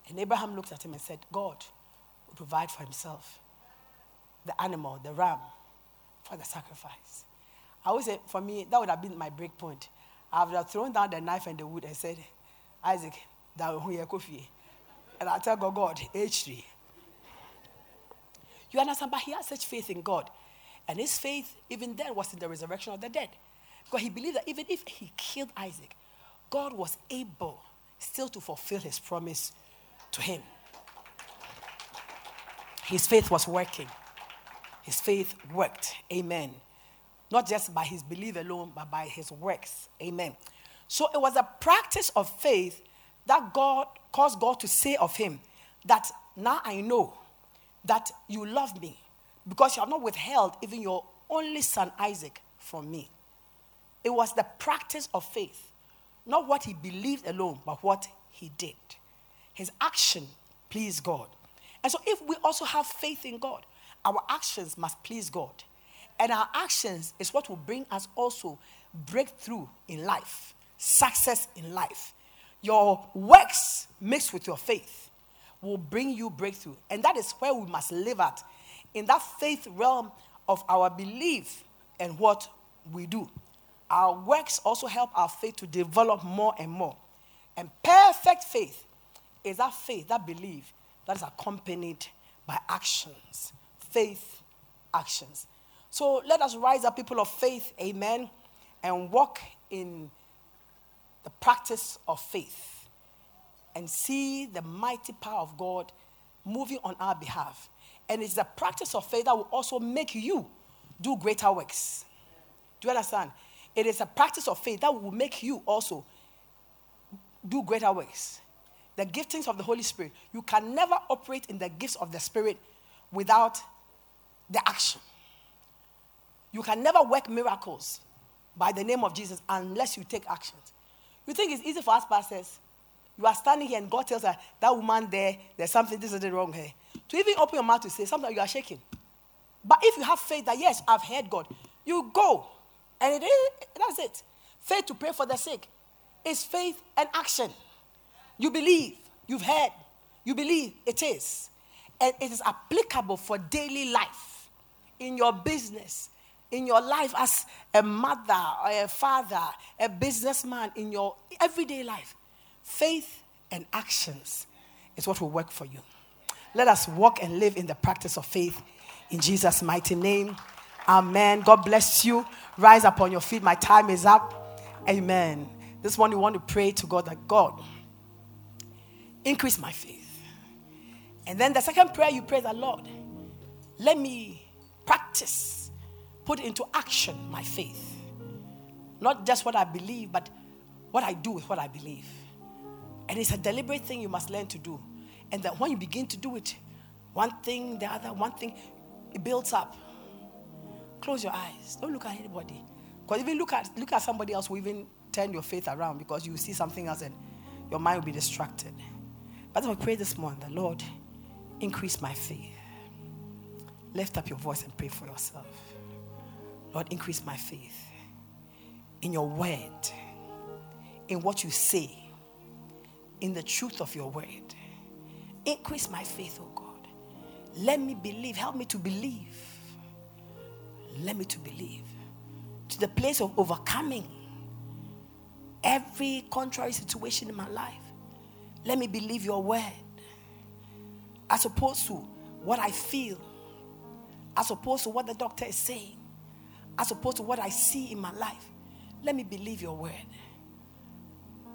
Speaker 1: And Abraham looked at him and said, God will provide for himself the animal, the ram, for the sacrifice. I always say, for me, that would have been my break point. I would have thrown down the knife and the wood and said, Isaac, that will hear coffee. And I tell God, God, H3. You understand? But he had such faith in God. And his faith, even then, was in the resurrection of the dead. Because he believed that even if he killed Isaac, God was able still to fulfill his promise to him. His faith was working. His faith worked. Amen. Not just by his belief alone, but by his works. Amen. So it was a practice of faith that God caused God to say of him that now I know that you love me because you have not withheld even your only son Isaac from me. It was the practice of faith, not what he believed alone, but what he did. His action pleased God. And so, if we also have faith in God, our actions must please God. And our actions is what will bring us also breakthrough in life, success in life. Your works mixed with your faith will bring you breakthrough. And that is where we must live at in that faith realm of our belief and what we do. Our works also help our faith to develop more and more. And perfect faith is that faith, that belief that is accompanied by actions. Faith, actions. So let us rise up, people of faith, amen, and walk in the practice of faith and see the mighty power of God moving on our behalf. And it's the practice of faith that will also make you do greater works. Do you understand? It is a practice of faith that will make you also do greater works. The giftings of the Holy Spirit. You can never operate in the gifts of the Spirit without the action. You can never work miracles by the name of Jesus unless you take actions. You think it's easy for us pastors? You are standing here and God tells her, that woman there, there's something, this is the wrong here. To even open your mouth to say, something, you are shaking. But if you have faith that, yes, I've heard God, you go. And it is, that's it. Faith to pray for the sick is faith and action. You believe, you've heard, you believe it is. And it is applicable for daily life, in your business, in your life as a mother or a father, a businessman, in your everyday life. Faith and actions is what will work for you. Let us walk and live in the practice of faith in Jesus' mighty name. Amen. God bless you. Rise up on your feet. My time is up. Amen. This one, we want to pray to God that God increase my faith. And then the second prayer you pray that Lord, let me practice, put into action my faith. Not just what I believe, but what I do with what I believe. And it's a deliberate thing you must learn to do. And that when you begin to do it, one thing, the other, one thing, it builds up. Close your eyes. Don't look at anybody. Because even look at look at somebody else will even turn your faith around because you see something else and your mind will be distracted. But I pray this morning, the Lord, increase my faith. Lift up your voice and pray for yourself. Lord, increase my faith in your word, in what you say, in the truth of your word. Increase my faith, oh God. Let me believe. Help me to believe. Let me to believe. To the place of overcoming every contrary situation in my life. Let me believe your word. As opposed to what I feel. As opposed to what the doctor is saying. As opposed to what I see in my life. Let me believe your word.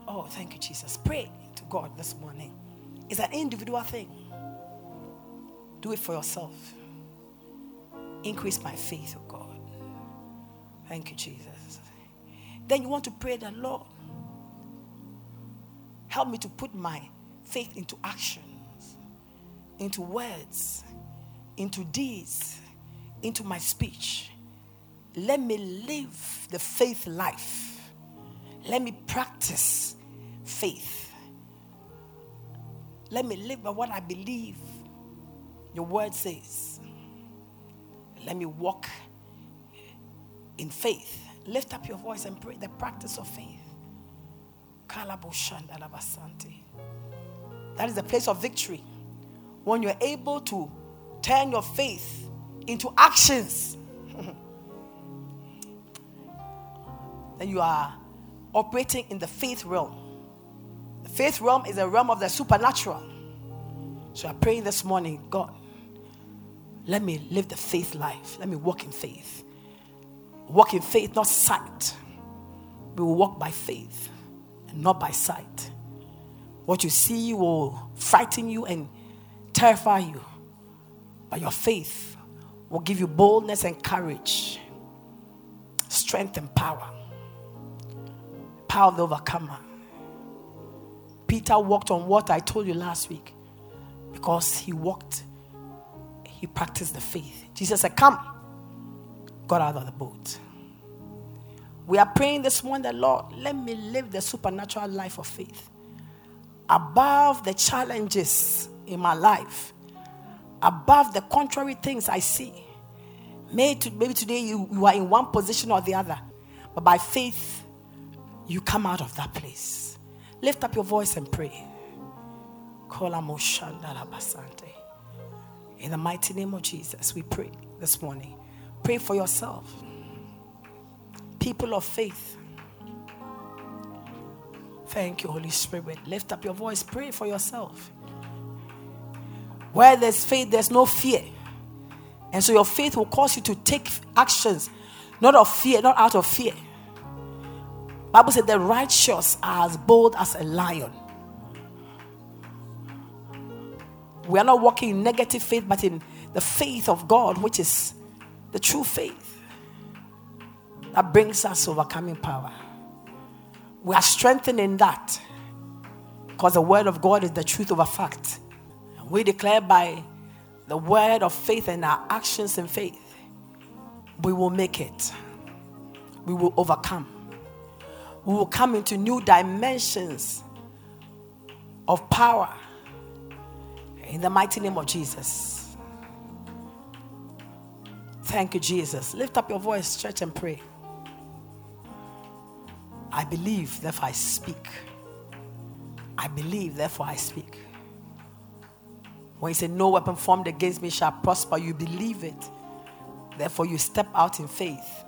Speaker 1: Oh, thank you, Jesus. Pray God this morning. It's an individual thing. Do it for yourself. Increase my faith, oh God. Thank you, Jesus. Then you want to pray that, Lord, help me to put my faith into actions, into words, into deeds, into my speech. Let me live the faith life. Let me practice faith. Let me live by what I believe your word says. Let me walk in faith. Lift up your voice and pray the practice of faith. That is the place of victory. When you're able to turn your faith into actions, [laughs] then you are operating in the faith realm. Faith realm is a realm of the supernatural. So I'm praying this morning, God, let me live the faith life. Let me walk in faith. Walk in faith, not sight. We will walk by faith and not by sight. What you see will frighten you and terrify you. But your faith will give you boldness and courage, strength and power. Power of the overcomer. Peter walked on water, I told you last week, because he walked, he practiced the faith. Jesus said, Come, got out of the boat. We are praying this morning that, Lord, let me live the supernatural life of faith above the challenges in my life, above the contrary things I see. Maybe, today you, you are in one position or the other, but by faith, you come out of that place. Lift up your voice and pray. In the mighty name of Jesus, we pray this morning. Pray for yourself. People of faith. Thank you, Holy Spirit. Lift up your voice. Pray for yourself. Where there's faith, there's no fear. And so your faith will cause you to take actions, not of fear, not out of fear. Bible said the righteous are as bold as a lion. We are not walking in negative faith, but in the faith of God, which is the true faith that brings us overcoming power. We are strengthening that because the word of God is the truth of a fact. We declare by the word of faith and our actions in faith, we will make it. We will overcome. We will come into new dimensions of power in the mighty name of Jesus. Thank you, Jesus. Lift up your voice, church, and pray. I believe, therefore I speak. I believe, therefore I speak. When you say, No weapon formed against me shall prosper, you believe it. Therefore, you step out in faith.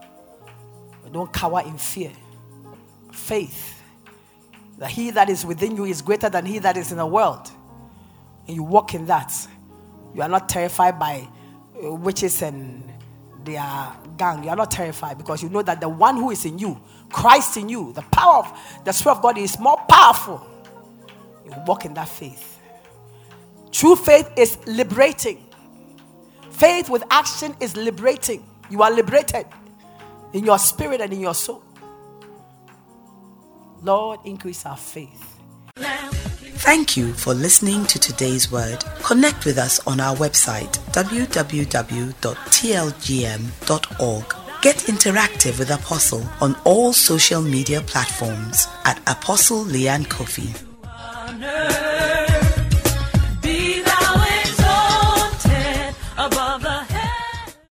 Speaker 1: But don't cower in fear. Faith that he that is within you is greater than he that is in the world. And you walk in that. You are not terrified by uh, witches and their gang. You are not terrified because you know that the one who is in you, Christ in you, the power of the Spirit of God is more powerful. You walk in that faith. True faith is liberating. Faith with action is liberating. You are liberated in your spirit and in your soul. Lord, increase our faith.
Speaker 2: Thank you for listening to today's word. Connect with us on our website www.tlgm.org. Get interactive with Apostle on all social media platforms at Apostle Leanne Kwafo.